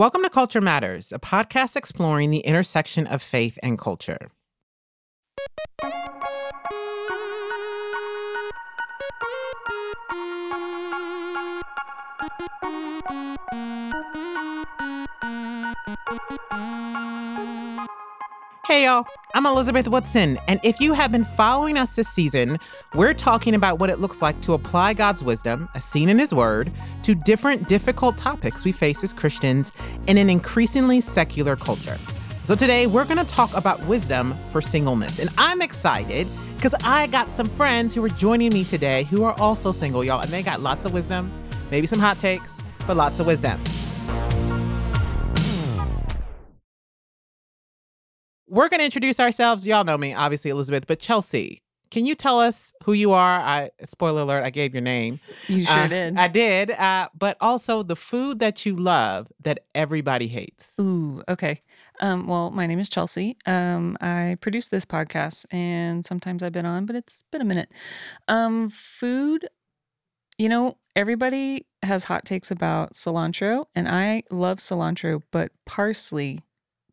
Welcome to Culture Matters, a podcast exploring the intersection of faith and culture. Hey y'all, I'm Elizabeth Woodson, and if you have been following us this season, we're talking about what it looks like to apply God's wisdom, as seen in His Word, to different difficult topics we face as Christians in an increasingly secular culture. So today we're going to talk about wisdom for singleness, and I'm excited because I got some friends who are joining me today who are also single, y'all, and they got lots of wisdom, maybe some hot takes, but lots of wisdom. We're going to introduce ourselves. Y'all know me, obviously, Elizabeth, but Chelsea, can you tell us who you are? I spoiler alert, I gave your name. You sure Uh, did. I did. Uh, but also the food that you love that everybody hates. Ooh, okay. Um, well, my name is Chelsea. Um, I produce this podcast, and sometimes I've been on, but it's been a minute. Um, food, you know, everybody has hot takes about cilantro, and I love cilantro, but parsley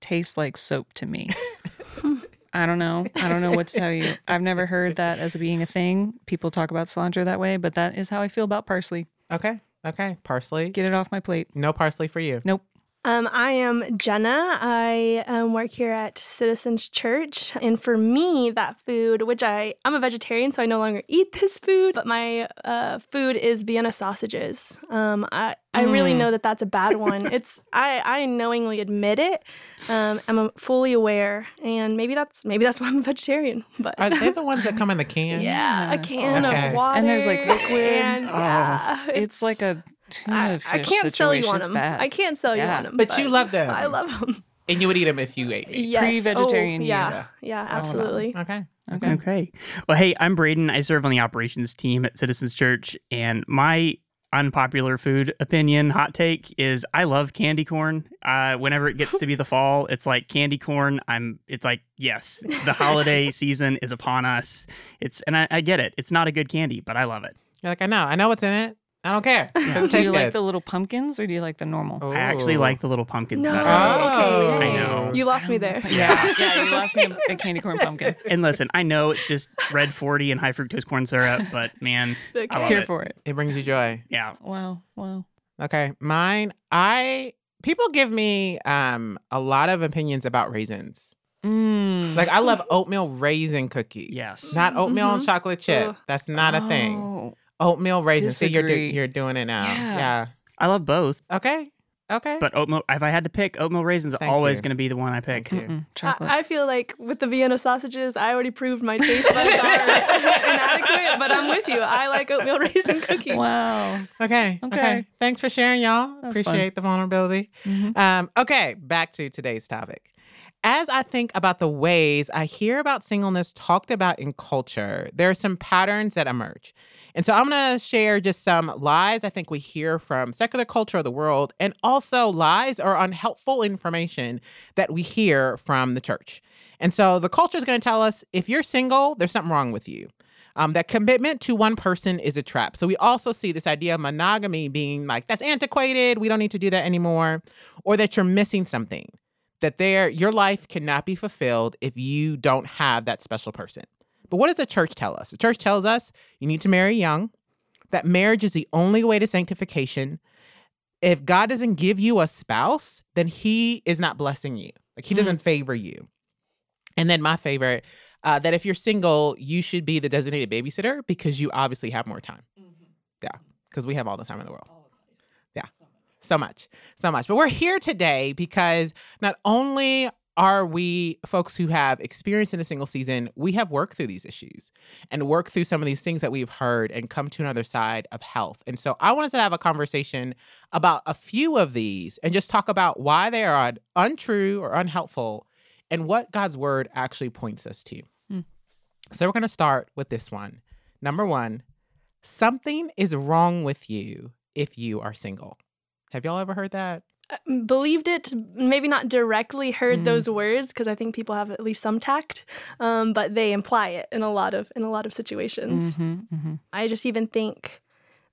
tastes like soap to me. I don't know. I don't know what to tell you. I've never heard that as being a thing. People talk about cilantro that way, but that is how I feel about parsley. Okay. Okay. Parsley. Get it off my plate. No parsley for you. Nope. Um, I am Jenna. I um, work here at Citizens Church, and for me, that food, which I I'm a vegetarian, so I no longer eat this food, but my uh, food is Vienna sausages. Um, I I really Mm. know that that's a bad one. it's I I knowingly admit it. Um, I'm fully aware, and maybe that's maybe that's why I'm a vegetarian. But Are they the ones that come in the can? yeah, a can Okay. of water, And there's, like, liquid. and, Oh, yeah, It's, like a tuna I, fish I can't sell you on them. bad. I can't sell you on them. But you love them. I love them. And you would eat them if you ate meat. Yes. Pre-vegetarian Oh, you. yeah. Yeah, absolutely. Okay. Okay. Okay. Well, hey, I'm Braden. I serve on the operations team at Citizens Church, and my unpopular food opinion, hot take, is I love candy corn. Uh, whenever it gets to be the fall, it's like candy corn. I'm. It's like yes, the holiday season is upon us. It's and I, I get it. It's not a good candy, but I love it. You're like, I know. I know what's in it. I don't care. It Do you tastes like good. the little pumpkins or do you like the normal? I actually like the little pumpkins No. better. Oh. okay. I know. You lost me there. Yeah, yeah. You lost me a, a candy corn pumpkin. And listen, I know it's just red 40 and high fructose corn syrup, but man, Okay. I love Here it. for it. It brings you joy. Yeah. Wow, wow. Okay, mine. I people give me um a lot of opinions about raisins. Mm. Like I love oatmeal raisin cookies. Yes. not oatmeal and Mhm. chocolate chip. Ugh. That's not a thing. Oatmeal raisin. See, you're do- Disagree. you're doing it now. Yeah. Yeah. I love both, Okay. Okay. but oatmeal. If I had to pick, oatmeal raisins are Thank always you. going to be the one I pick. Chocolate. I, I feel like with the Vienna sausages, I already proved my taste buds are inadequate, but I'm with you. I like oatmeal raisin cookies. wow. okay. Okay. Okay. Thanks for sharing, y'all. That was fun. Appreciate the vulnerability. Mhm. Um, okay, back to today's topic. As I think about the ways I hear about singleness talked about in culture, there are some patterns that emerge. And so I'm going to share just some lies I think we hear from secular culture of the world, and also lies or unhelpful information that we hear from the church. And so the culture is going to tell us if you're single, there's something wrong with you. Um, that commitment to one person is a trap. So we also see this idea of monogamy being like, that's antiquated. We don't need to do that anymore. Or that you're missing something, that there your life cannot be fulfilled if you don't have that special person. But what does the church tell us? The church tells us you need to marry young, that marriage is the only way to sanctification. If God doesn't give you a spouse, then he is not blessing you. Like he Mm. doesn't favor you. And then my favorite, uh, that if you're single, you should be the designated babysitter because you obviously have more time. Yeah, because we have all the time in the world. So much, so much. But we're here today because not only are we folks who have experience in a single season, we have worked through these issues and worked through some of these things that we've heard and come to another side of health. And so I wanted to have a conversation about a few of these and just talk about why they are untrue or unhelpful and what God's word actually points us to. Hmm. So we're going to start with this one. Number one, something is wrong with you if you are single. Have y'all ever heard that? Uh, Believed it, maybe not directly heard Mm. those words because I think people have at least some tact, um, but they imply it in a lot of in a lot of situations. Mhm, mhm. I just even think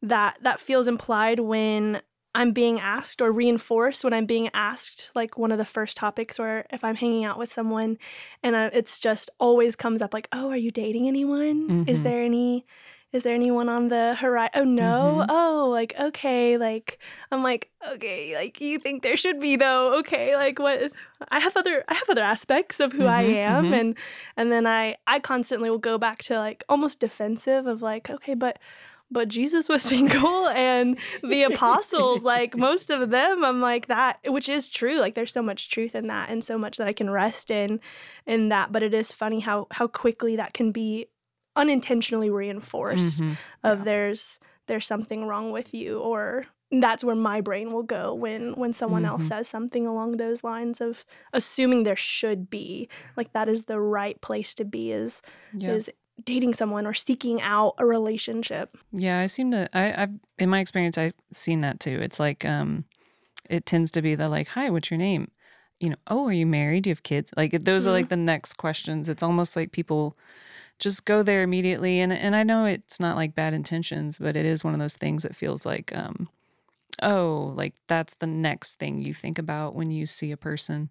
that that feels implied when I'm being asked or reinforced when I'm being asked, like one of the first topics, or if I'm hanging out with someone, and I, it's just always comes up like, "Oh, are you dating anyone? Is Mhm. there any?" Is there anyone on the horizon? Oh no. Mhm. Oh, like okay. Like I'm like okay. Like you think there should be though? Okay. Like what? I have other I have other aspects of who I Mhm, am, mhm. and and then I I constantly will go back to like almost defensive of like okay, but but Jesus was single and the apostles, like most of them, I'm like that, which is true. Like there's so much truth in that and so much that I can rest in in that. But it is funny how how quickly that can be unintentionally reinforced Mhm. of there's there's something wrong with you or that's where my brain will go when when someone else Mhm. says something along those lines of assuming there should be like that is the right place to be is Yeah. is dating someone or seeking out a relationship Yeah, I seem to. I, I've in my experience, I've seen that too. It's like, um, it tends to be the like, "Hi, what's your name?" You know, "Oh, are you married? Do you have kids?" Like those are Mhm. like the next questions. It's almost like people just go there immediately, and and I know it's not like bad intentions, but it is one of those things that feels like, um, oh, like that's the next thing you think about when you see a person,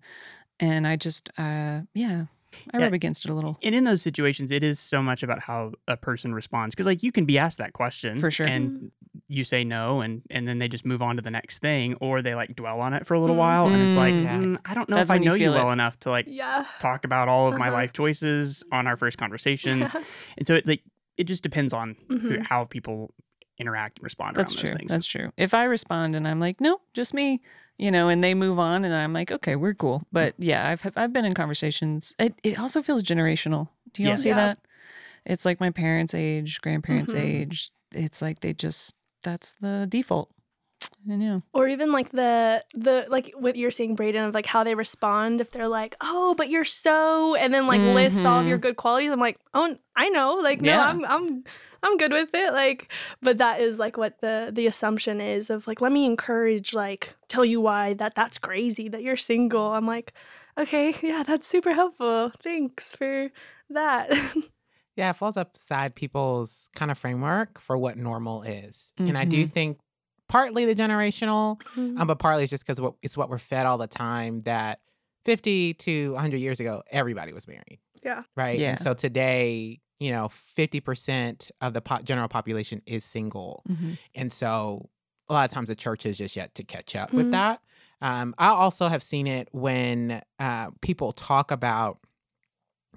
and I just, uh, yeah, I Yeah. rub against it a little. And in those situations, it is so much about how a person responds. Because, like, you can be asked that question For sure. and you say no, and and then they just move on to the next thing, or they like dwell on it for a little Mm. while, and it's like, Mm. Yeah. mm, I don't know That's if I when you know you, feel it. well enough to like yeah talk about all of my Uh-huh. life choices on our first conversation, and so it like it just depends on who, Mhm. how people interact and respond That's around true. those things. That's true. If I respond and I'm like, no, just me, you know, and they move on, and I'm like, okay, we're cool. But yeah, I've I've been in conversations. It it also feels generational. Do you all see Yeah. that? It's like my parents' age, grandparents' Mhm. age. It's like they just that's the default. And yeah, or even like the the like what you're saying braden of like how they respond if they're like oh but you're so and then like list all of your Mhm. good qualities. I'm like oh i know. Like no Yeah. i'm i'm i'm good with it. Like but that is like what the the assumption is of like let me encourage like tell you why that that's crazy that you're single. I'm like okay yeah that's super helpful. Thanks for that. Yeah, it falls upside people's kind of framework for what normal is. And I do think partly the generational, um, but partly it's just because it's what we're fed all the time that 50 to 100 years ago, everybody was married. Yeah. Right. Yeah. And so today, you know, 50% of the po- general population is single. Mhm. And so a lot of times the church is just yet to catch up with Mhm. that. Um, I also have seen it when uh, people talk about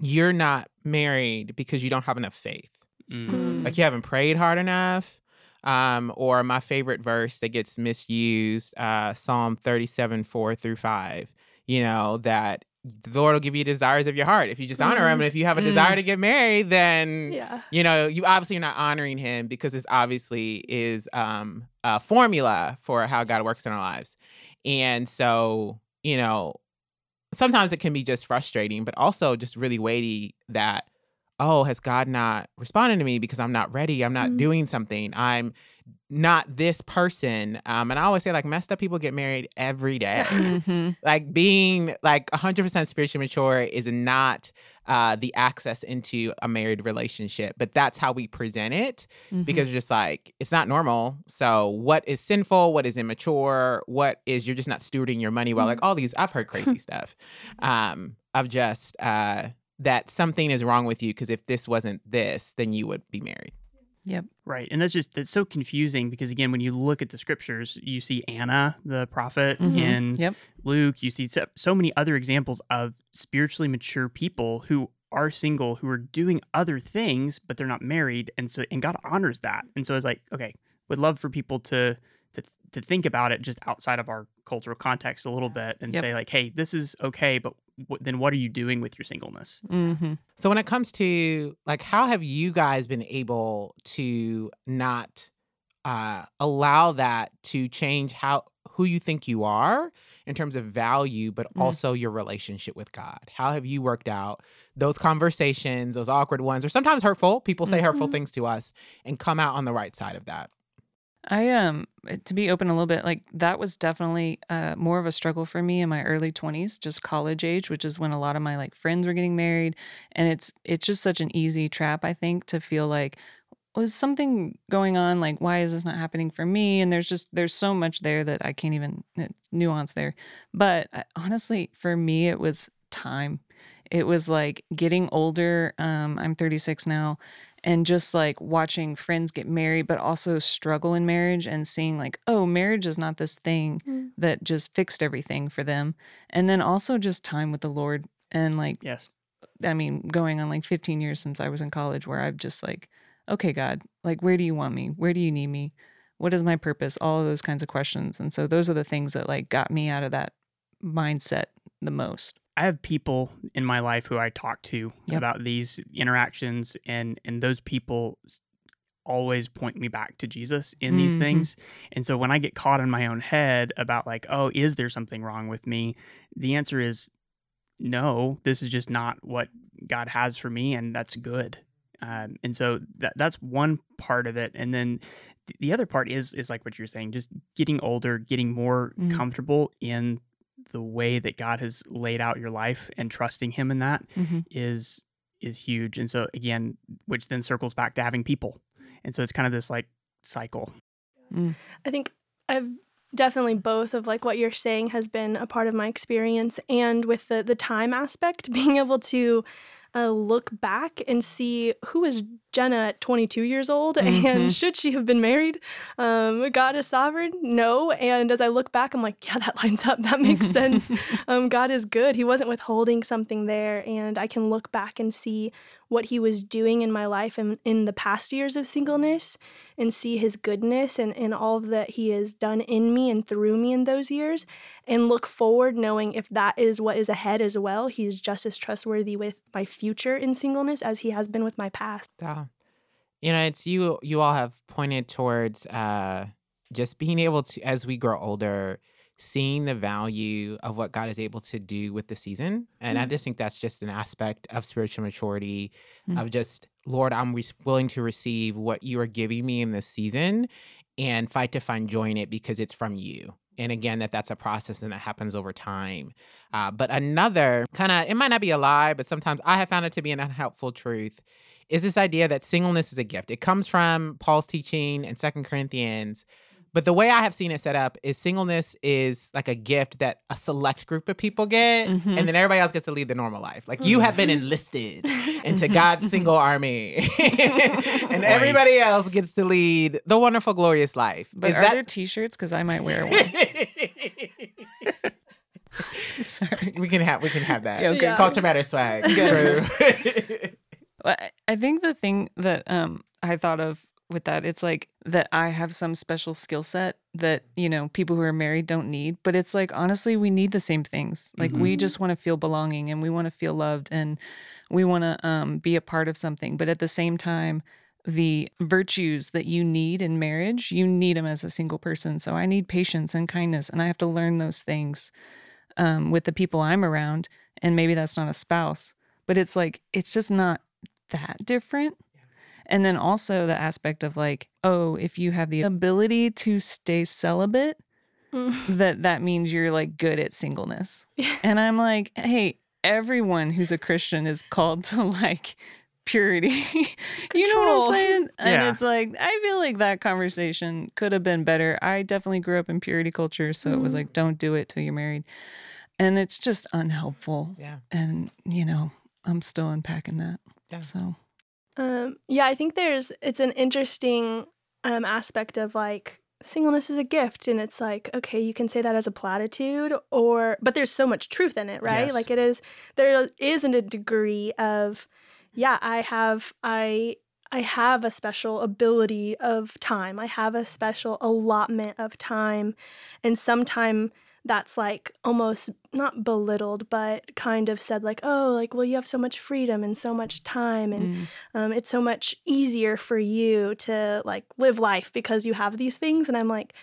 you're not married because you don't have enough faith. Mm. Like you haven't prayed hard enough. Um, or my favorite verse that gets misused, uh, Psalm 37, 4 through 5, you know, that the Lord will give you desires of your heart if you just honor him. Mhm. And if you have a Mm. desire to get married, then yeah you know, you obviously are not honoring him because this obviously is um, a formula for how God works in our lives. And so, you know, sometimes it can be just frustrating, but also just really weighty that, oh, has God not responded to me because I'm not ready? I'm not Mhm. doing something. I'm not this person. Um, and I always say, like, messed up people get married every day Mhm. like being like 100% spiritually mature is not uh the access into a married relationship but that's how we present it Mhm. because just like it's not normal so what is sinful what is immature what is you're just not stewarding your money well like all these i've heard crazy stuff um of just uh that something is wrong with you because if this wasn't this then you would be married Yep. Right. And that's just that's so confusing because again, when you look at the scriptures, you see Anna, the prophet, Mhm. in Yep. Luke, you see so, so many other examples of spiritually mature people who are single, who are doing other things, but they're not married. And so and God honors that. And so it's like, okay, would love for people to to to think about it just outside of our cultural context a little bit and Yep. say like, hey, this is okay, but w- then what are you doing with your singleness? hmm So when it comes to like how have you guys been able to not uh allow that to change how who you think you are in terms of value but Mm. also your relationship with God? How have you worked out those conversations, those awkward ones or sometimes hurtful, people say hurtful Mhm. things to us and come out on the right side of that? I um to be open a little bit, like that was definitely uh more of a struggle for me in my early 20s, just college age, which is when a lot of my like friends were getting married. And it's it's just such an easy trap I think to feel like was something going on? Like why is this not happening for me? And there's just there's so much there that i can't even nuance there. But uh, honestly for me it was time. It was like getting older um, i'm 36 now and just like watching friends get married but also struggle in marriage and seeing like oh marriage is not this thing mm. that just fixed everything for them and then also just time with the lord and like yes i mean going on like 15 years since i was in college where i've just like okay, God, like, where do you want me? Where do you need me? What is my purpose? All of those kinds of questions. And so those are the things that like got me out of that mindset the most. I have people in my life who I talk to yep. about these interactions and and those people always point me back to Jesus in mm-hmm. these things. And so when I get caught in my own head about like, oh, is there something wrong with me? The answer is no, this is just not what God has for me and that's good. Um, and so that that's one part of it. And then the other part is is like what you're saying, just getting older, getting more mm. comfortable in the way that God has laid out your life and trusting Him in that mm-hmm. is is huge. And so again, which then circles back to having people. And so it's kind of this like cycle. Mm. I think I've definitely both of like what you're saying has been a part of my experience and with the the time aspect being able to uh, look back and see who was Jenna at 22 years old mm-hmm. and should she have been married? Um, God is sovereign? No. And as I look back, I'm like, yeah, that lines up. That makes sense. Um, God is good. He wasn't withholding something there. And I can look back and see what he was doing in my life and in the past years of singleness and see his goodness and, and all that he has done in me and through me in those years and look forward knowing if that is what is ahead as well. He's just as trustworthy with my future in singleness as he has been with my past. Yeah. You know it's you you all have pointed towards uh just being able to as we grow older seeing the value of what God is able to do with the season. And mm. I just think that's just an aspect of spiritual maturity mm. of just, Lord, I'm re- willing to receive what you are giving me in this season and fight to find joy in it because it's from you. And again, that that's a process and that happens over time. Uh, but another kind of, it might not be a lie, but sometimes I have found it to be an unhelpful truth is this idea that singleness is a gift. It comes from Paul's teaching in Second Corinthians but the way I have seen it set up is singleness is like a gift that a select group of people get, mm-hmm. and then everybody else gets to lead the normal life. Like you have been mm-hmm. enlisted into God's single army, and everybody else gets to lead the wonderful, glorious life. But is are that... there T-shirts? Because I might wear one. Sorry, we can have we can have that. Yeah, okay. Culture matter swag. I think the thing that um I thought of with that. It's like that I have some special skill set that, you know, people who are married don't need. But it's like, honestly, we need the same things. Like, mm-hmm. we just want to feel belonging and we want to feel loved and we want to um, be a part of something. But at the same time, the virtues that you need in marriage, you need them as a single person. So I need patience and kindness, and I have to learn those things um, with the people I'm around. And maybe that's not a spouse, but it's like, it's just not that different. And then also the aspect of like, oh, if you have the ability to stay celibate, mm. that that means you're like good at singleness. and I'm like, hey, everyone who's a Christian is called to like purity. you know what I'm saying? And yeah. it's like I feel like that conversation could have been better. I definitely grew up in purity culture, so mm. it was mm. like don't do it till you're married. And it's just unhelpful. Yeah. And you know, I'm still unpacking that. Yeah. So um, yeah, I think there's it's an interesting um, aspect of like singleness is a gift and it's like okay you can say that as a platitude or but there's so much truth in it right? Yes. like it is there isn't a degree of yeah i have i i have a special ability of time. I have a special allotment of time. And sometime that's like almost not belittled, but kind of said like, oh, like, well, you have so much freedom and so much time, and mm. um, it's so much easier for you to like live life because you have these things. And I'm like,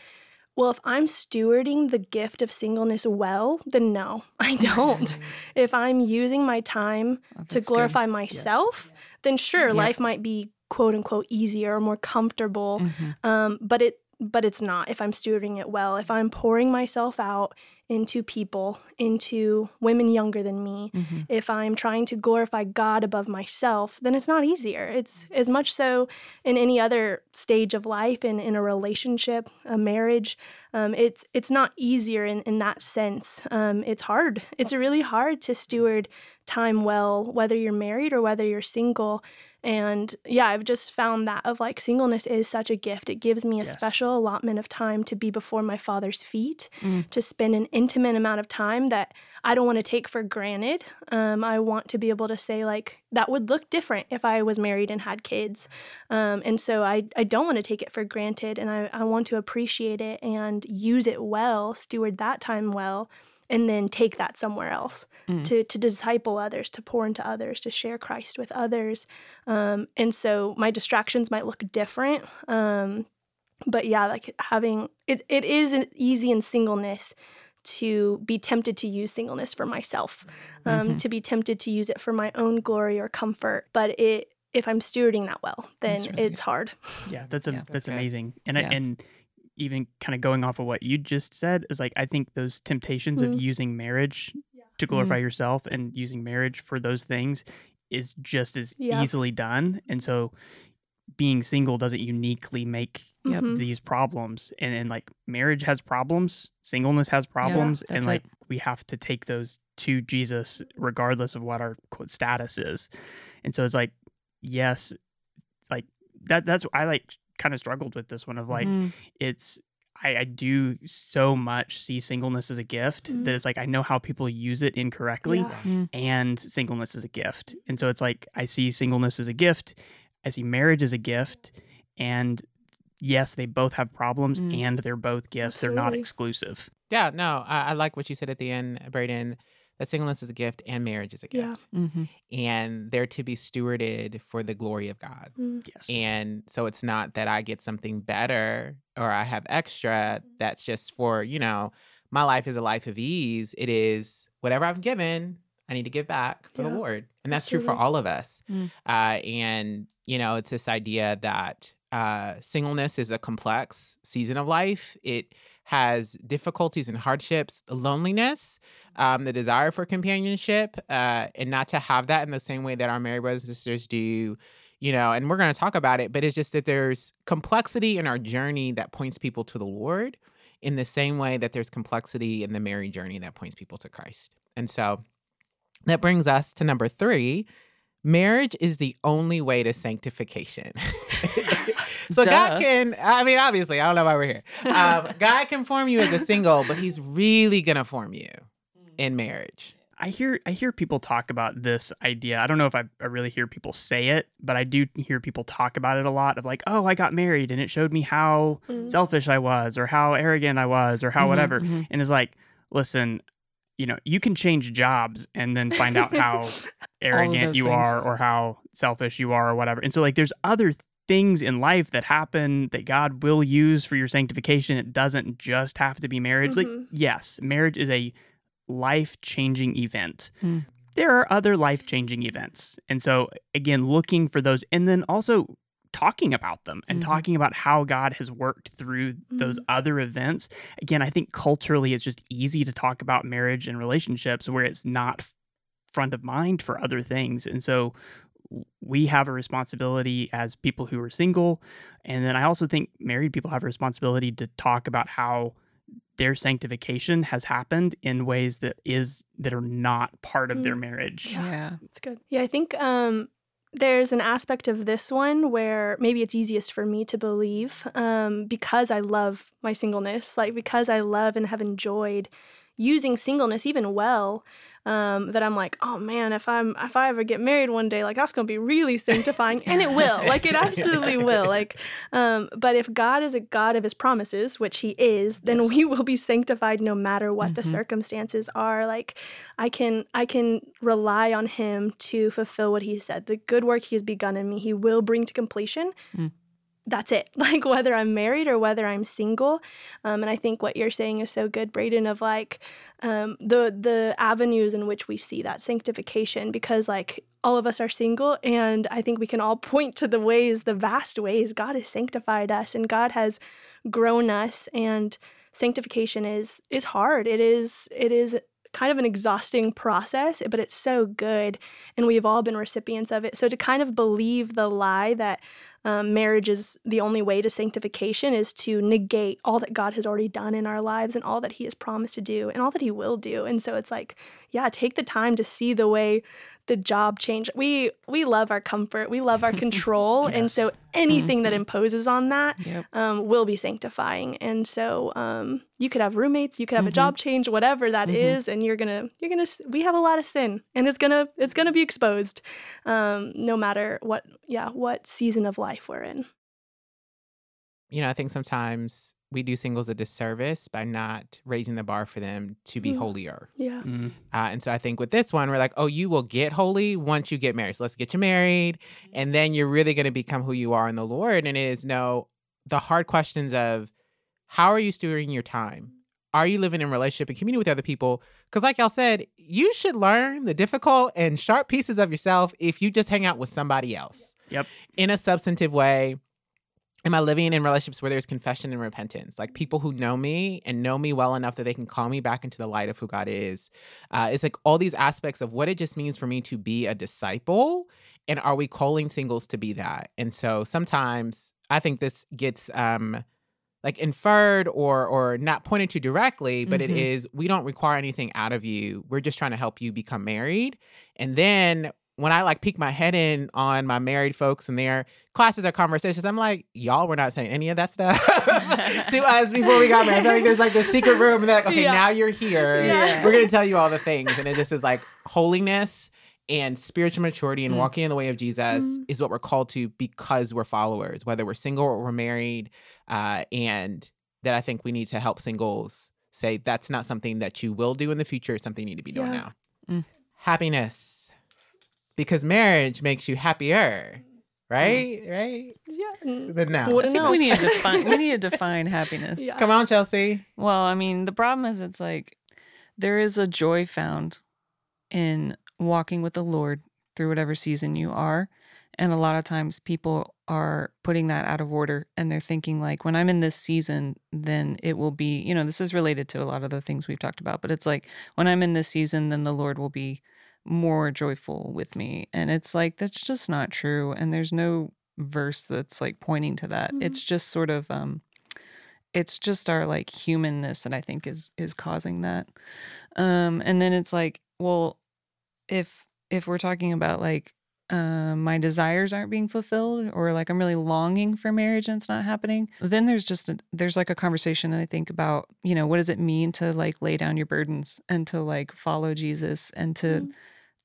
well, if I'm stewarding the gift of singleness well, then no, I don't. if I'm using my time oh, to glorify good. myself, yes. then sure, life might be quote unquote easier or more comfortable. Mm-hmm. Um, but it but it's not if I'm stewarding it well. If I'm pouring myself out into people, into women younger than me, Mm-hmm. if I'm trying to glorify God above myself, then it's not easier. It's as much so in any other stage of life, in, in a relationship, a marriage. Um, it's it's not easier in, in that sense. Um, it's hard. It's really hard to steward time well, whether you're married or whether you're single. And yeah, I've just found that of like singleness is such a gift. It gives me a Yes. special allotment of time to be before my father's feet, Mm. to spend an intimate amount of time that I don't want to take for granted. Um, I want to be able to say, like, that would look different if I was married and had kids. Um, and so I, I don't want to take it for granted. And I, I want to appreciate it and use it well, steward that time well, and then take that somewhere else Mm. to, to disciple others, to pour into others, to share Christ with others. Um, and so my distractions might look different. Um, but yeah, like having it, it is easy in singleness to be tempted to use singleness for myself, um, Mhm. to be tempted to use it for my own glory or comfort. But it, if I'm stewarding that well, then really it's hard. Yeah, that's a Yeah, that's, that's amazing. And I, and even kind of going off of what you just said is like I think those temptations Mhm. of using marriage Yeah. to glorify yourself and using marriage for those things is just as Yeah. easily done. And so being single doesn't uniquely make Yep. Mhm. these problems and, and like marriage has problems singleness has problems and like it. we have to take those to jesus regardless of what our quote status is and so it's like yes like that that's i like kind of struggled with this one of like Mm. it's I, I do so much see singleness as a gift Mhm. that it's like I know how people use it incorrectly Yeah. Mm. and singleness is a gift. And so it's like I see singleness as a gift, I see marriage as a gift, and yes, they both have problems Mm. and they're both gifts. They're not exclusive. Yeah, no, I, I like what you said at the end, Braden. That singleness is a gift and marriage is a Yeah. gift, Mhm. and they're to be stewarded for the glory of God. Mm. Yes. And so it's not that I get something better or I have extra that's just for, you know, my life is a life of ease. It is whatever I've given, I need to give back for the Lord. And that's true for all of us. Mm. Uh, and, you know, it's this idea that uh, singleness is a complex season of life. It has difficulties and hardships, loneliness, um, the desire for companionship, uh, and not to have that in the same way that our married brothers and sisters do you know, and we're going to talk about it, but it's just that there's complexity in our journey that points people to the Lord in the same way that there's complexity in the married journey that points people to Christ. And so that brings us to number three marriage is the only way to sanctification. so Duh. God can, I mean, obviously, I don't know why we're here. Um, God can form you as a single, but he's really going to form you in marriage. I hear I hear people talk about this idea. I don't know if I, I really hear people say it, but I do hear people talk about it a lot of like, oh, I got married and it showed me how Mm. selfish I was or how arrogant I was or how Mhm, whatever. mhm. And it's like, listen, you know, you can change jobs and then find out how arrogant you things. are or how selfish you are or whatever. And so like there's other th- things in life that happen that God will use for your sanctification. It doesn't just have to be marriage. Like Mhm. yes, marriage is a life-changing event. Mm. There are other life-changing events. And so again, looking for those and then also talking about them and Mhm. talking about how God has worked through those other events. Again, I think culturally it's just easy to talk about marriage and relationships where it's not front of mind for other things. And so we have a responsibility as people who are single. And then I also think married people have a responsibility to talk about how their sanctification has happened in ways that is that are not part of their Mm. marriage. Yeah. It's good. Yeah, I think um, there's an aspect of this one where maybe it's easiest for me to believe um, because I love my singleness, like because I love and have enjoyed using singleness even well um, that i'm like oh man if i'm if i ever get married one day like that's gonna be really sanctifying and it will like it absolutely will like um, but if god is a god of his promises which he is then Yes. we will be sanctified no matter what the Mhm. circumstances are like i can i can rely on him to fulfill what he said the good work he has begun in me he will bring to completion Mm. That's it like whether i'm married or whether i'm single um, and i think what you're saying is so good braden of like um, the the avenues in which we see that sanctification because like all of us are single and i think we can all point to the ways the vast ways god has sanctified us and god has grown us and sanctification is is hard. It is it is kind of an exhausting process, but it's so good. And we've all been recipients of it. So to kind of believe the lie that um, marriage is the only way to sanctification is to negate all that God has already done in our lives and all that He has promised to do and all that He will do. And so it's like, yeah, take the time to see the way the job change. We we love our comfort, we love our control, yes. and so anything mm-hmm. that imposes on that yep. um, will be sanctifying. And so um, you could have roommates, you could have mm-hmm. a job change, whatever that mm-hmm. is, and you're gonna you're gonna we have a lot of sin, and it's gonna it's gonna be exposed, um, no matter what yeah what season of life we're in. You know, I think sometimes we do singles a disservice by not raising the bar for them to be mm. holier. Yeah. Mm. Uh, and so I think with this one, we're like, oh, you will get holy once you get married. So let's get you married. And then you're really going to become who you are in the Lord. And it is no, the hard questions of how are you stewarding your time? Are you living in relationship and community with other people? Because, like y'all said, you should learn the difficult and sharp pieces of yourself if you just hang out with somebody else. Yep. In a substantive way am I living in relationships where there's confession and repentance? Like people who know me and know me well enough that they can call me back into the light of who God is. Uh, it's like all these aspects of what it just means for me to be a disciple. And are we calling singles to be that? And so sometimes I think this gets um, like inferred or or not pointed to directly, but mm-hmm. it is we don't require anything out of you. We're just trying to help you become married. And then when I like peek my head in on my married folks and their classes or conversations, I'm like, y'all were not saying any of that stuff to us before we got married. I feel like there's like this secret room and like, okay, yeah. now you're here. Yeah. We're gonna tell you all the things. And it just is like holiness and spiritual maturity and mm. walking in the way of Jesus mm. is what we're called to because we're followers, whether we're single or we're married. Uh, and that I think we need to help singles say that's not something that you will do in the future, it's something you need to be doing yeah. now. Mm. Happiness because marriage makes you happier. Right? Mm. Right? Yeah. But now. Well, I think we need to define we need to define happiness. Yeah. Come on, Chelsea. Well, I mean, the problem is it's like there is a joy found in walking with the Lord through whatever season you are. And a lot of times people are putting that out of order and they're thinking like when I'm in this season, then it will be, you know, this is related to a lot of the things we've talked about, but it's like when I'm in this season, then the Lord will be more joyful with me. And it's like, that's just not true. And there's no verse that's like pointing to that. Mm-hmm. It's just sort of, um, it's just our like humanness that I think is is causing that. Um, and then it's like, well, if if we're talking about like uh, my desires aren't being fulfilled or like i'm really longing for marriage and it's not happening then there's just a, there's like a conversation i think about you know what does it mean to like lay down your burdens and to like follow jesus and to mm-hmm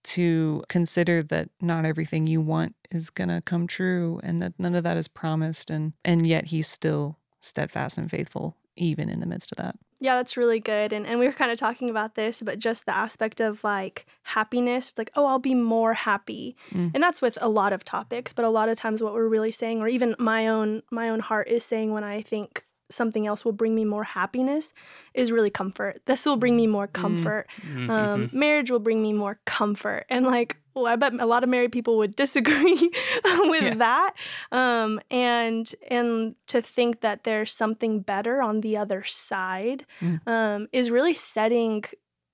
to consider that not everything you want is going to come true and that none of that is promised and and yet he's still steadfast and faithful even in the midst of that. Yeah, that's really good. And and we were kind of talking about this, but just the aspect of like happiness, it's like, oh, I'll be more happy. Mm. And that's with a lot of topics, but a lot of times what we're really saying, or even my own my own heart is saying when I think something else will bring me more happiness is really comfort. This will bring me more mm. comfort. Mm-hmm. Um, marriage will bring me more comfort. And like, well, I bet a lot of married people would disagree with yeah. that. Um, and and to think that there's something better on the other side mm. um, is really setting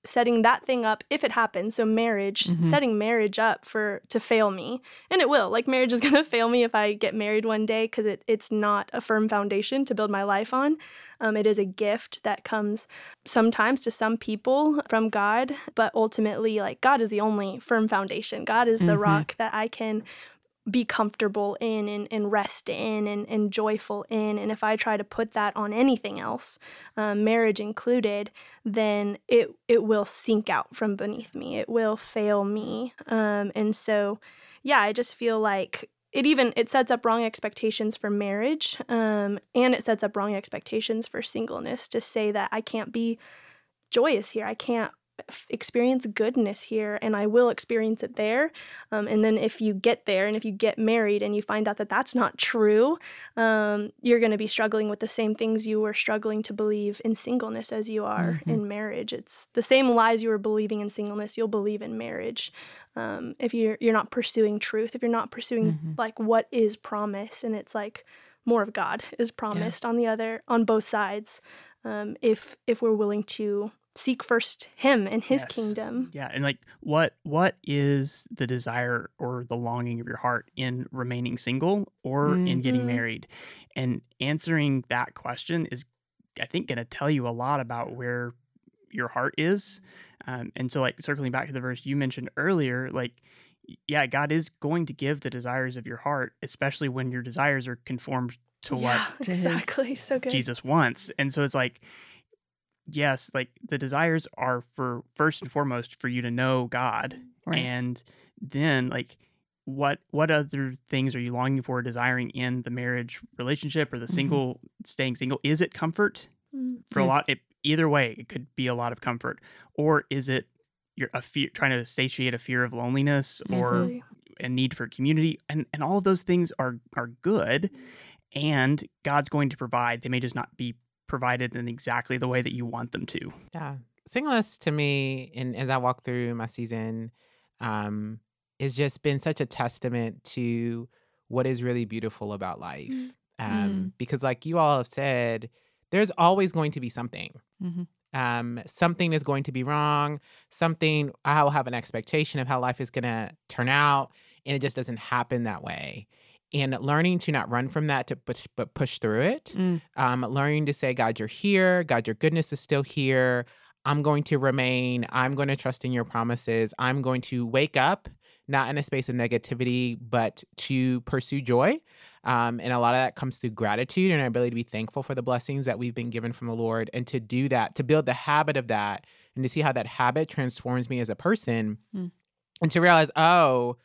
setting that thing up if it happens so marriage mm-hmm. setting marriage up for to fail me and it will like marriage is going to fail me if i get married one day because it, it's not a firm foundation to build my life on um, it is a gift that comes sometimes to some people from god but ultimately like god is the only firm foundation god is the mm-hmm. rock that i can be comfortable in and, and rest in and, and joyful in. And if I try to put that on anything else, um, marriage included, then it it will sink out from beneath me. It will fail me. Um, and so, yeah, I just feel like it even it sets up wrong expectations for marriage, um, and it sets up wrong expectations for singleness. To say that I can't be joyous here, I can't experience goodness here and I will experience it there. Um, and then if you get there and if you get married and you find out that that's not true, um, you're going to be struggling with the same things you were struggling to believe in singleness as you are mm-hmm. in marriage. It's the same lies you were believing in singleness, you'll believe in marriage. Um, if you're you're not pursuing truth, if you're not pursuing mm-hmm. like what is promise, and it's like more of God is promised on the other on both sides. Um, if if we're willing to seek first Him and His Yes. kingdom. Yeah, and like what what is the desire or the longing of your heart in remaining single or in getting Mhm. married? And answering that question is I think going to tell you a lot about where your heart is. Um, and so like circling back to the verse you mentioned earlier, like yeah, God is going to give the desires of your heart, especially when your desires are conformed to what yeah, His. exactly. So good. Jesus wants. And so it's like, yes, like the desires are for first and foremost for you to know God. Right. And then like what what other things are you longing for, desiring in the marriage relationship or the Mhm. single staying single? Is it comfort? Mm. For a lot it, either way, it could be a lot of comfort. Or is it you're a fear trying to satiate a fear of loneliness or Totally. a need for community and and all of those things are are good and god's going to provide they may just not be provided in exactly the way that you want them to Yeah. Singleness to me, and as I walk through my season, um, has just been such a testament to what is really beautiful about life. Mm. Um, Because, like you all have said, there's always going to be something. Mhm. Um, something is going to be wrong. Something I'll have an expectation of how life is going to turn out, and it just doesn't happen that way. And learning to not run from that, to push, but push through it Mm. um, learning to say, God, you're here. God, your goodness is still here. I'm going to remain. I'm going to trust in your promises. I'm going to wake up, not in a space of negativity, but to pursue joy. Um, and a lot of that comes through gratitude and our ability to be thankful for the blessings that we've been given from the Lord. And to do that, to build the habit of that, and to see how that habit transforms me as a person. Mm. And to realize, oh,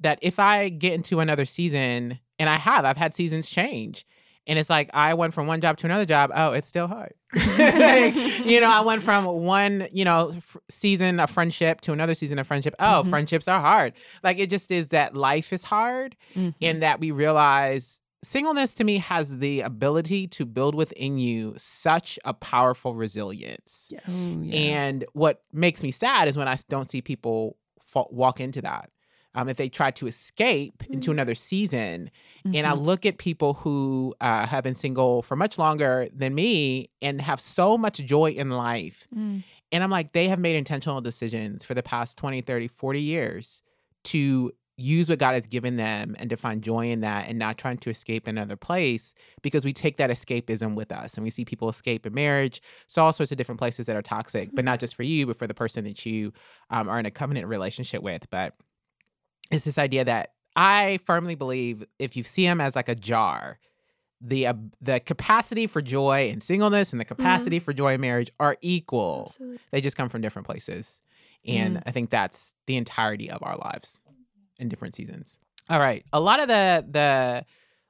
that if I get into another season, and I have, I've had seasons change. And it's like I went from one job to another job. Oh, it's still hard. Like, you know, I went from one, you know, f- season of friendship to another season of friendship. Oh, Mhm. friendships are hard. Like it just is that life is hard Mhm. and that we realize singleness to me has the ability to build within you such a powerful resilience. yes Ooh, yeah. And what makes me sad is when I don't see people fa- walk into that. Um, if they try to escape into Mhm. another season, and I Mhm. look at people who uh, have been single for much longer than me and have so much joy in life. Mm. And I'm like, they have made intentional decisions for the past 20, 30, 40 years to use what God has given them and to find joy in that and not trying to escape another place because we take that escapism with us and we see people escape in marriage. So, all sorts of different places that are toxic, but not just for you, but for the person that you um, are in a covenant relationship with. But it's this idea that I firmly believe if you see them as like a jar, the uh, the capacity for joy and singleness and the capacity for joy in marriage are equal. Absolutely. They just come from different places. And I think that's the entirety of our lives in different seasons. All right. A lot of the the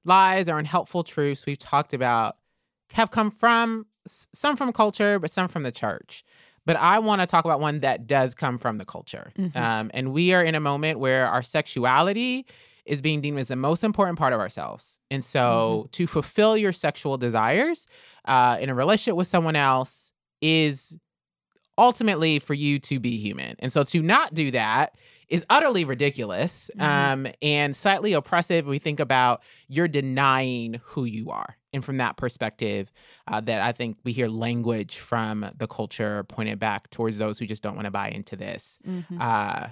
lies or unhelpful truths we've talked about have come from some from culture, but some from the church. But I want to talk about one that does come from the culture. Mhm. Um, and we are in a moment where our sexuality is being deemed as the most important part of ourselves. And so to fulfill your sexual desires uh, in a relationship with someone else is ultimately for you to be human. And so to not do that is utterly ridiculous Mhm. um, and slightly oppressive. We think about you're denying who you are. And from that perspective, uh, that I think we hear language from the culture pointed back towards those who just don't want to buy into this. Mhm. Uh,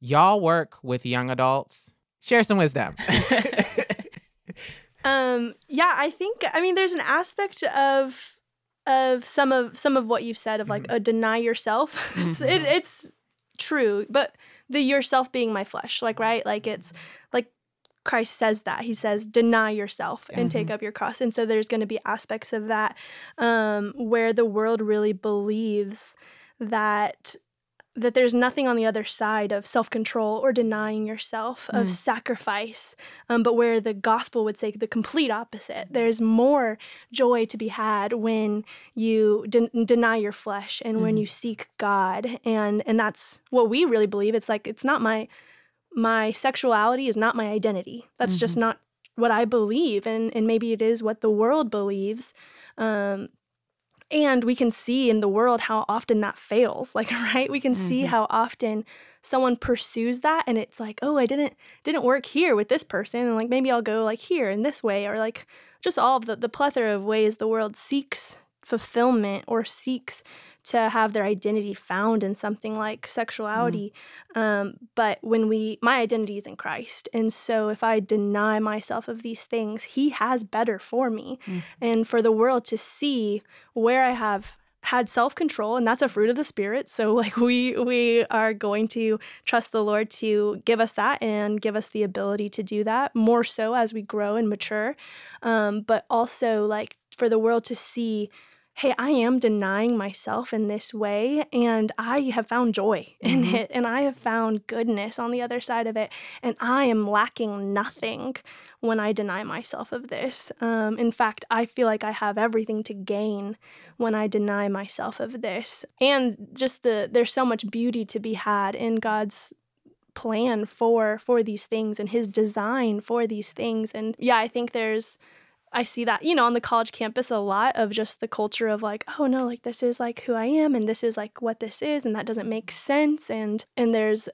y'all work with young adults. Share some wisdom. Um, yeah, I think I mean there's an aspect of of some of some of what you've said of like a deny yourself. it's it, it's true, but the yourself being my flesh, like right, like it's like Christ says that. He says deny yourself and take up your cross, and so there's going to be aspects of that um, where the world really believes that that there's nothing on the other side of self-control or denying yourself of Mm. sacrifice um, but where the gospel would say the complete opposite. There's more joy to be had when you den- deny your flesh and when Mhm. you seek god. And and that's what we really believe. It's like it's not my my sexuality is not my identity. That's just not what i believe and and maybe it is what the world believes um and we can see in the world how often that fails like right? We can see Mhm. how often someone pursues that and it's like oh i didn't didn't work here with this person and like maybe i'll go like here in this way or like just all of the, the plethora of ways the world seeks fulfillment or seeks to have their identity found in something like sexuality um, but when we my identity is in christ and so if i deny myself of these things he has better for me Mm. and for the world to see where i have had self-control and that's a fruit of the spirit so like we we are going to trust the lord to give us that and give us the ability to do that more so as we grow and mature um, but also like for the world to see hey i am denying myself in this way and i have found joy in Mhm. it and i have found goodness on the other side of it and i am lacking nothing when i deny myself of this um, in fact i feel like i have everything to gain when i deny myself of this and just the there's so much beauty to be had in god's plan for for these things and his design for these things and yeah i think there's I see that, you know, on the college campus a lot of just the culture of like, oh no, like this is like who I am and this is like what this is and that doesn't make sense and and there's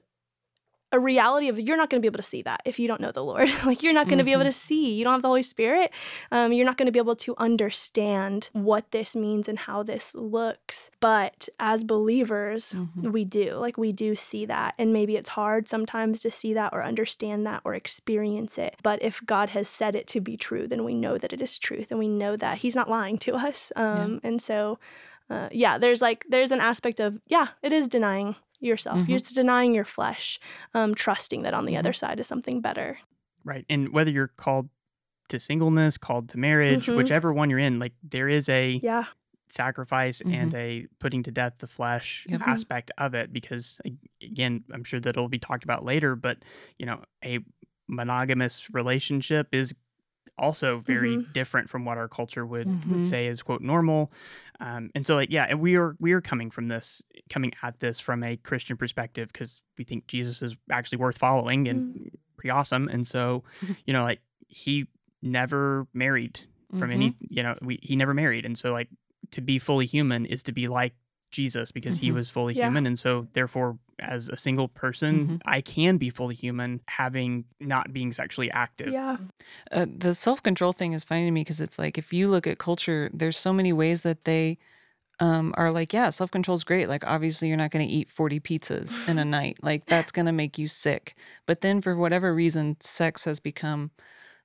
a reality of you're not going to be able to see that if you don't know the Lord. like you're not going to be able to see. You don't have the Holy Spirit. Um, you're not going to be able to understand what this means and how this looks. But as believers, Mhm. we do. Like we do see that. And maybe it's hard sometimes to see that or understand that or experience it. But if God has said it to be true, then we know that it is truth and we know that He's not lying to us. Um, And so, uh, yeah, there's like, there's an aspect of, yeah, it is denying yourself. Mhm. You're just denying your flesh, um, trusting that on the Mhm. other side is something better. Right. And whether you're called to singleness, called to marriage, Mhm. whichever one you're in, like there is a Yeah. sacrifice and a putting to death the flesh Yep. Mm-hmm. aspect of it because again i'm sure that it'll be talked about later but you know a monogamous relationship is also very Mhm. different from what our culture would, Mhm. would say is quote normal um, and so like yeah and we are we are coming from this coming at this from a christian perspective because we think jesus is actually worth following and pretty awesome and so you know like he never married from any you know we he never married and so like to be fully human is to be like jesus because he Mhm. was fully Yeah. human and so therefore as a single person Mhm. i can be fully human having not being sexually active Yeah. Uh, the self control thing is funny to me because it's like if you look at culture, there's so many ways that they um, are like, yeah, self control is great. Like, obviously, you're not going to eat 40 pizzas in a night. Like, that's going to make you sick. But then, for whatever reason, sex has become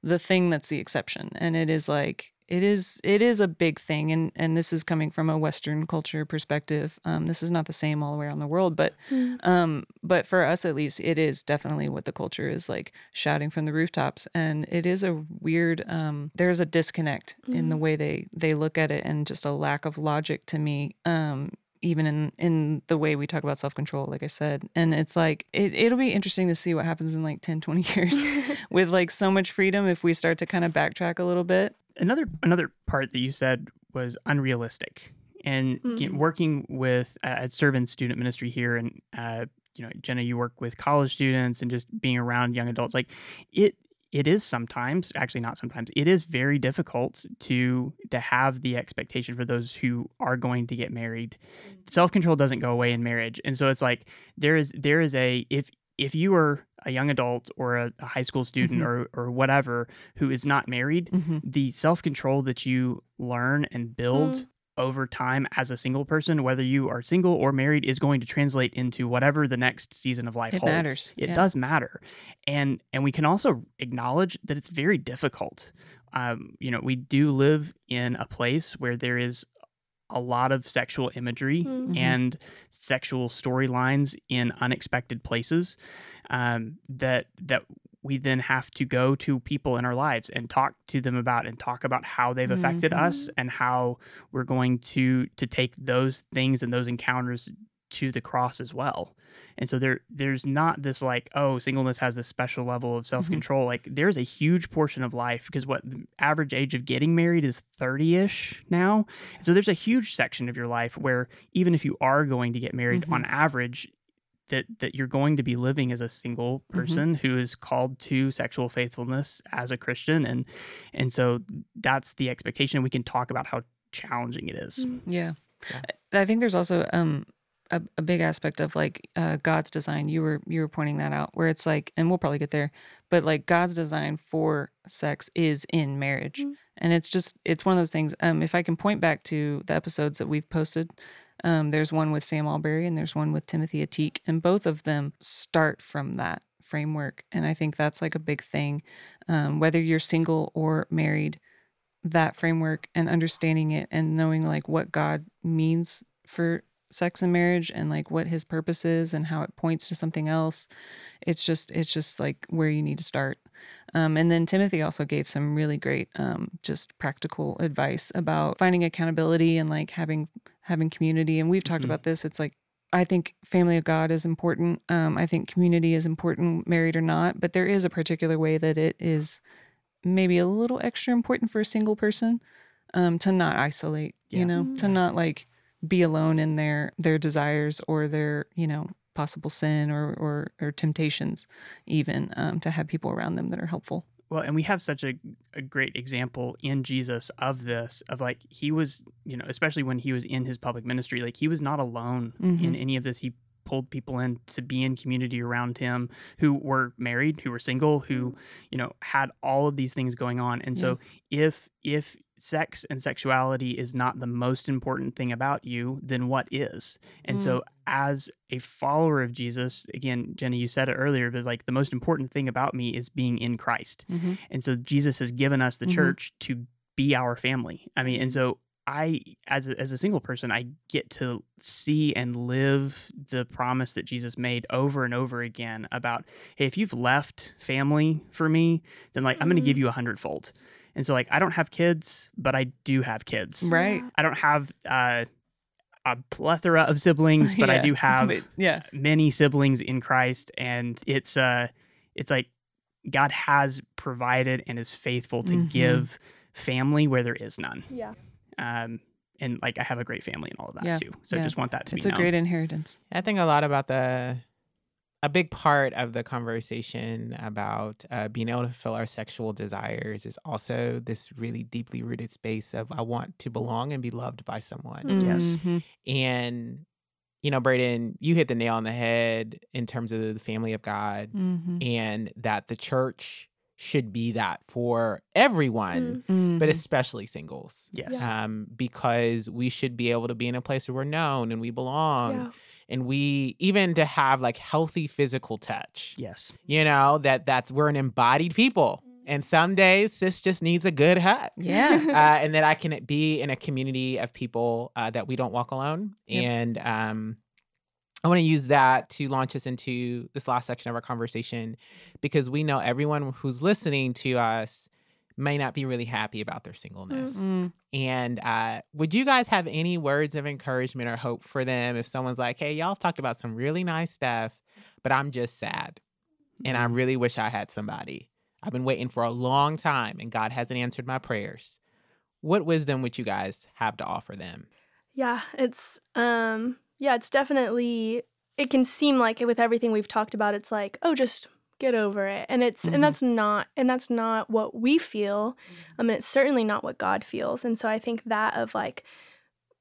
the thing that's the exception. And it is like, it is it is a big thing and and this is coming from a western culture perspective um, this is not the same all the way around the world but Mm. um, but for us at least, it is definitely what the culture is like shouting from the rooftops, and it is a weird. Um, there's a disconnect in the Mhm. way they they look at it, and just a lack of logic to me. Um, even in in the way we talk about self control, like I said, and it's like it, it'll be interesting to see what happens in like 10, 20 years with like so much freedom if we start to kind of backtrack a little bit. Another another part that you said was unrealistic. And you know, Mhm. working with uh, I serve in student ministry here and uh, you know jenna you work with college students and just being around young adults like it it is sometimes actually not sometimes it is very difficult to to have the expectation for those who are going to get married. Self-control doesn't go away in marriage. And so it's like there is there is a if if you are a young adult or a, a high school student Mhm. or or whatever who is not married Mm-hmm. the self control that you learn and build Mm. over time as a single person, whether you are single or married, is going to translate into whatever the next season of life It holds. matters, It yeah. does matter, and and we can also acknowledge that it's very difficult. Um, you know, we do live in a place where there is a lot of sexual imagery Mm. Mhm. and sexual storylines in unexpected places um, that that we then have to go to people in our lives and talk to them about and talk about how they've affected us and how we're going to to take those things and those encounters to the cross as well. And so there there's not this like oh singleness has this special level of self-control like there's a huge portion of life because what the average age of getting married is 30ish now. So there's a huge section of your life where even if you are going to get married Mhm. on average that that you're going to be living as a single person who is called to sexual faithfulness as a Christian and and so that's the expectation we can talk about how challenging it is. Mm. Yeah. Yeah. I think there's also um a, a big aspect of like uh, God's design. You were you were pointing that out where it's like, and we'll probably get there, but like God's design for sex is in marriage, Mm. and it's just it's one of those things. Um, if I can point back to the episodes that we've posted, um, there's one with Sam Allberry and there's one with Timothy Atik, and both of them start from that framework, and I think that's like a big thing. Um, whether you're single or married, that framework and understanding it and knowing like what God means for sex and marriage and like what his purpose is and how it points to something else it's just it's just like where you need to start um, and then timothy also gave some really great um, just practical advice about finding accountability and like having having community and we've talked Mhm. about this it's like i think family of god is important um, i think community is important married or not but there is a particular way that it is maybe a little extra important for a single person um, to not isolate Yeah. you know to not like be alone in their their desires or their you know possible sin or or, or temptations even um, to have people around them that are helpful Well, and we have such a, a great example in Jesus of this, of like he was, you know, especially when he was in his public ministry, like he was not alone in Mhm. any of this. He pulled people in to be in community around him who were married, who were single, who, you know, had all of these things going on. And so if if sex and sexuality is not the most important thing about you, then what is? And so as a follower of Jesus, again, Jenny, you said it earlier, but like the most important thing about me is being in Christ. Mhm. And so Jesus has given us the Mhm. church to be our family. I mean, and so I, as a, as a single person, I get to see and live the promise that Jesus made over and over again about, hey, if you've left family for me, then like I'm going to give you a hundredfold. And so like I don't have kids, but I do have kids. right I don't have uh, a plethora of siblings, but I do have yeah many siblings in Christ, and it's uh, it's like God has provided and is faithful to Mhm. give family where there is none. Yeah. Um, and like I have a great family and all of that Yeah, too. So yeah. just want that to it's be a known. great inheritance I think a lot about the a big part of the conversation about uh, being able to fulfill our sexual desires is also this really deeply rooted space of I want to belong and be loved by someone. Mm. Yes. And you know, Braden, you hit the nail on the head in terms of the family of God Mhm. and that the church should be that for everyone, Mm. but Mhm. especially singles. Yes. Um, because we should be able to be in a place where we're known and we belong Yeah. And we even to have like healthy physical touch. Yes. you know that that's we're an embodied people. And some days sis just needs a good hug. Yeah. Uh, and that i can be in a community of people uh, that we don't walk alone. Yep. and um I want to use that to launch us into this last section of our conversation because we know everyone who's listening to us may not be really happy about their singleness. Mm. And uh, would you guys have any words of encouragement or hope for them if someone's like, hey, y'all talked about some really nice stuff, but I'm just sad and I really wish I had somebody. I've been waiting for a long time and God hasn't answered my prayers. What wisdom would you guys have to offer them? Yeah, it's um yeah, it's definitely it can seem like with everything we've talked about it's like, oh, just get over it. And it's Mhm. and that's not and that's not what we feel. I mean, it's certainly not what God feels. And so I think that of like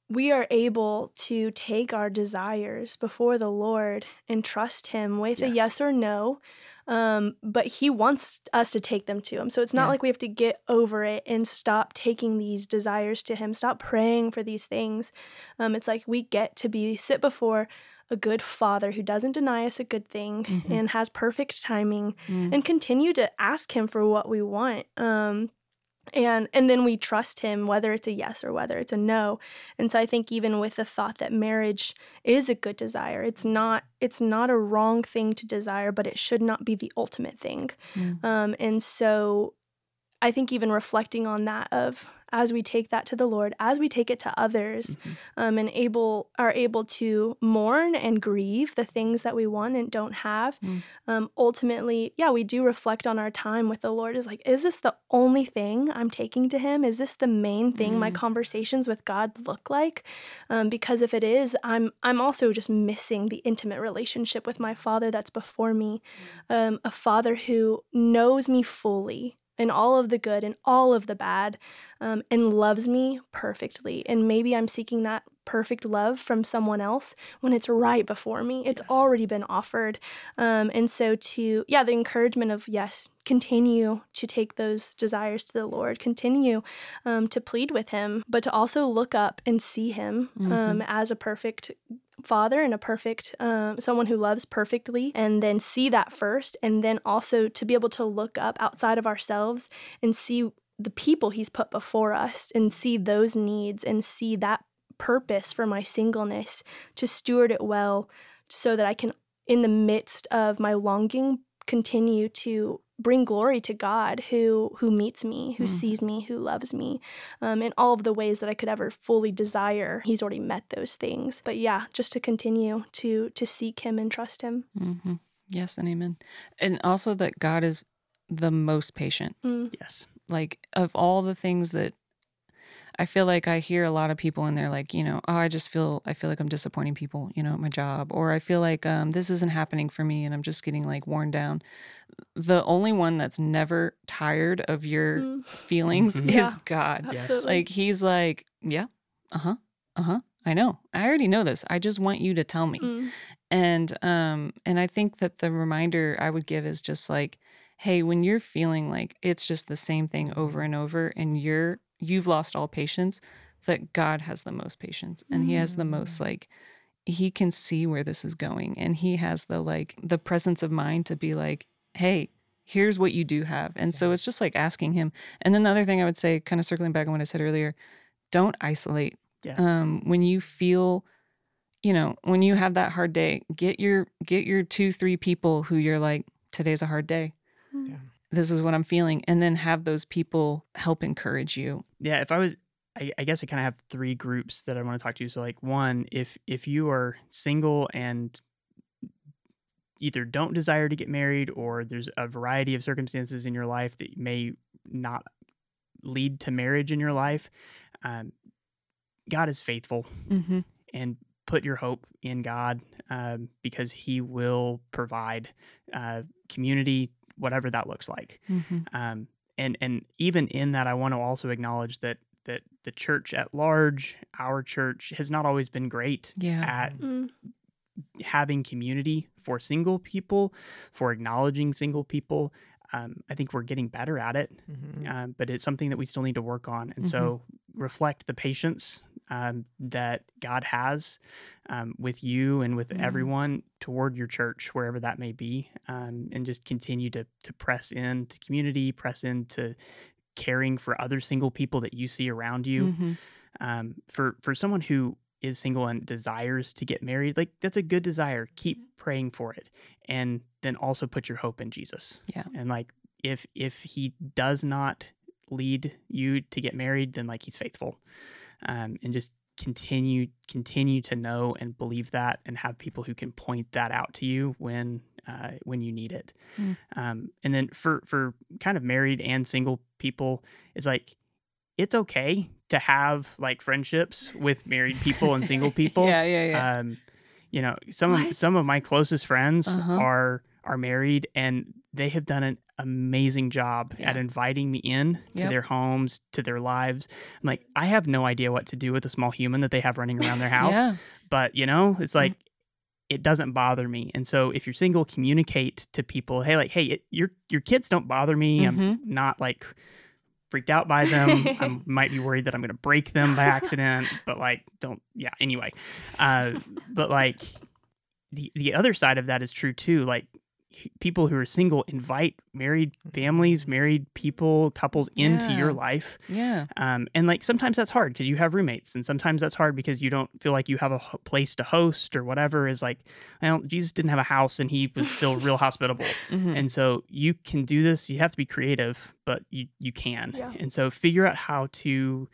we are able to take our desires before the Lord and trust him with a Yes. yes or no. Um, but he wants us to take them to him. So it's not Yeah. like we have to get over it and stop taking these desires to him, stop praying for these things. Um, it's like we get to be sit before a good father who doesn't deny us a good thing Mhm. and has perfect timing Mm. and continue to ask him for what we want. Um, and and then we trust him whether it's a yes or whether it's a no and so i think even with the thought that marriage is a good desire it's not it's not a wrong thing to desire but it should not be the ultimate thing Mm. um, and so i think even reflecting on that of as we take that to the lord as we take it to others Mhm. um, and able are able to mourn and grieve the things that we want and don't have Mm. um, ultimately yeah we do reflect on our time with the lord is like is this the only thing i'm taking to him is this the main thing my Mm. conversations with god look like um, because if it is i'm i'm also just missing the intimate relationship with my father that's before me um, a father who knows me fully and all of the good and all of the bad um, and loves me perfectly. And maybe I'm seeking that perfect love from someone else when it's right before me. It's Yes. already been offered. Um, and so, to, yeah, the encouragement of, yes, continue to take those desires to the Lord, continue um, to plead with Him, but to also look up and see Him um, as a perfect father and a perfect um, someone who loves perfectly and then see that first and then also to be able to look up outside of ourselves and see the people he's put before us and see those needs and see that purpose for my singleness to steward it well so that I can in the midst of my longing continue to bring glory to God who who meets me, who Mhm. sees me, who loves me, um, in all of the ways that I could ever fully desire. He's already met those things. But yeah, just to continue to to seek Him and trust Him. Mm-hmm. Yes, and amen. And also that God is the most patient. Mm. Yes. Like of all the things that I feel like I hear a lot of people and they're like, you know, oh, I just feel I feel like I'm disappointing people, you know, at my job, or I feel like um, this isn't happening for me and I'm just getting like worn down. The only one that's never tired of your Mm. feelings Mhm. is Yeah. God. Yes. Absolutely. Like he's like, yeah, uh huh, uh huh. I know. I already know this. I just want you to tell me. Mm. And um and I think that the reminder I would give is just like, hey, when you're feeling like it's just the same thing over and over and you're you've lost all patience, that God has the most patience and he has the most like he can see where this is going and he has the like the presence of mind to be like, hey, here's what you do have. And so it's just like asking him. And then the other thing I would say, kind of circling back on what I said earlier, don't isolate Yes. um, when you feel you know when you have that hard day get your get your two three people who you're like today's a hard day Yeah. This is what i'm feeling and then have those people help encourage you yeah if i was I, I guess i kind of have three groups that i want to talk to so like one if if you are single and either don't desire to get married or there's a variety of circumstances in your life that may not lead to marriage in your life um, god is faithful mm-hmm. and put your hope in God um, because He will provide uh, community, whatever that looks like. Mm-hmm. Um, and and even in that, I want to also acknowledge that that the church at large, our church, has not always been great yeah at Mm. having community for single people, for acknowledging single people. Um, I think we're getting better at it, Mhm. um, but it's something that we still need to work on. And Mhm. so reflect the patience um, that God has um, with you and with Mhm. everyone toward your church, wherever that may be, um, and just continue to to press into community, press into caring for other single people that you see around you. Mhm. Um, for for someone who is single and desires to get married, like that's a good desire. Keep praying for it, and then also put your hope in Jesus. Yeah. and like if if He does not lead you to get married, then like He's faithful, um, and just continue continue to know and believe that, and have people who can point that out to you when uh, when you need it. Mm. Um, and then for for kind of married and single people, it's like it's okay to have like friendships with married people and single people. yeah yeah yeah Um, you know, some of some of my closest friends Uh-huh. are are married and they have done an amazing job at inviting me in to Yep. their homes, to their lives. I'm like, I have no idea what to do with a small human that they have running around their house, yeah but you know, Mm-hmm. it's like it doesn't bother me. And so if you're single, communicate to people, hey, like, hey, it, your your kids don't bother me. I'm Mhm. not like freaked out by them. I might be worried that I'm going to break them by accident, but like, don't. Yeah. Anyway, uh, but like the the other side of that is true too. Like people who are single invite married families, married people, couples into your life. yeah Um, and like sometimes that's hard because you have roommates, and sometimes that's hard because you don't feel like you have a place to host or whatever. Is like, well, Jesus didn't have a house and he was still real hospitable, Mhm. and so you can do this. You have to be creative, but you you can. Yeah. And so figure out how to.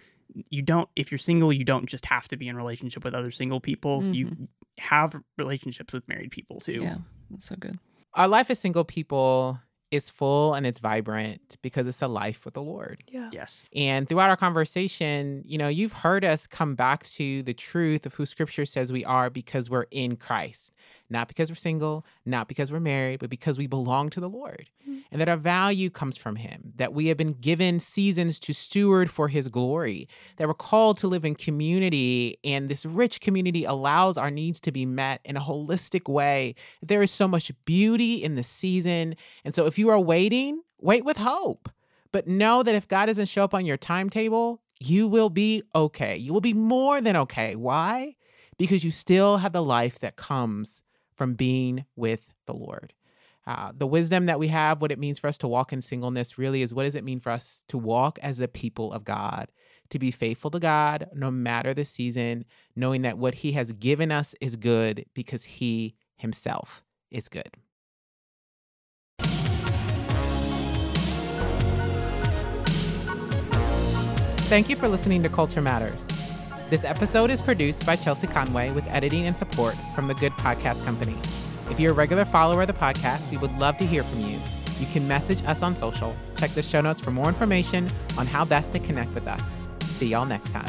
You don't. If you're single, you don't just have to be in relationship with other single people. You have relationships with married people too. yeah that's so good Our life as single people is full and it's vibrant because it's a life with the Lord. Yeah. Yes. And throughout our conversation, you know, you've heard us come back to the truth of who scripture says we are because we're in Christ. Not because we're single, not because we're married, but because we belong to the Lord. Mm-hmm. And that our value comes from Him, that we have been given seasons to steward for His glory, that we're called to live in community, and this rich community allows our needs to be met in a holistic way. There is so much beauty in the season. And so if you are waiting, wait with hope. But know that if God doesn't show up on your timetable, you will be okay. You will be more than okay. Why? Because you still have the life that comes from being with the Lord. Uh, the wisdom that we have, what it means for us to walk in singleness, really is what does it mean for us to walk as the people of God, to be faithful to God no matter the season, knowing that what He has given us is good because He Himself is good. Thank you for listening to Culture Matters. This episode is produced by Chelsea Conway with editing and support from the Good Podcast Company. If you're a regular follower of the podcast, we would love to hear from you. You can message us on social. Check the show notes for more information on how best to connect with us. See y'all next time.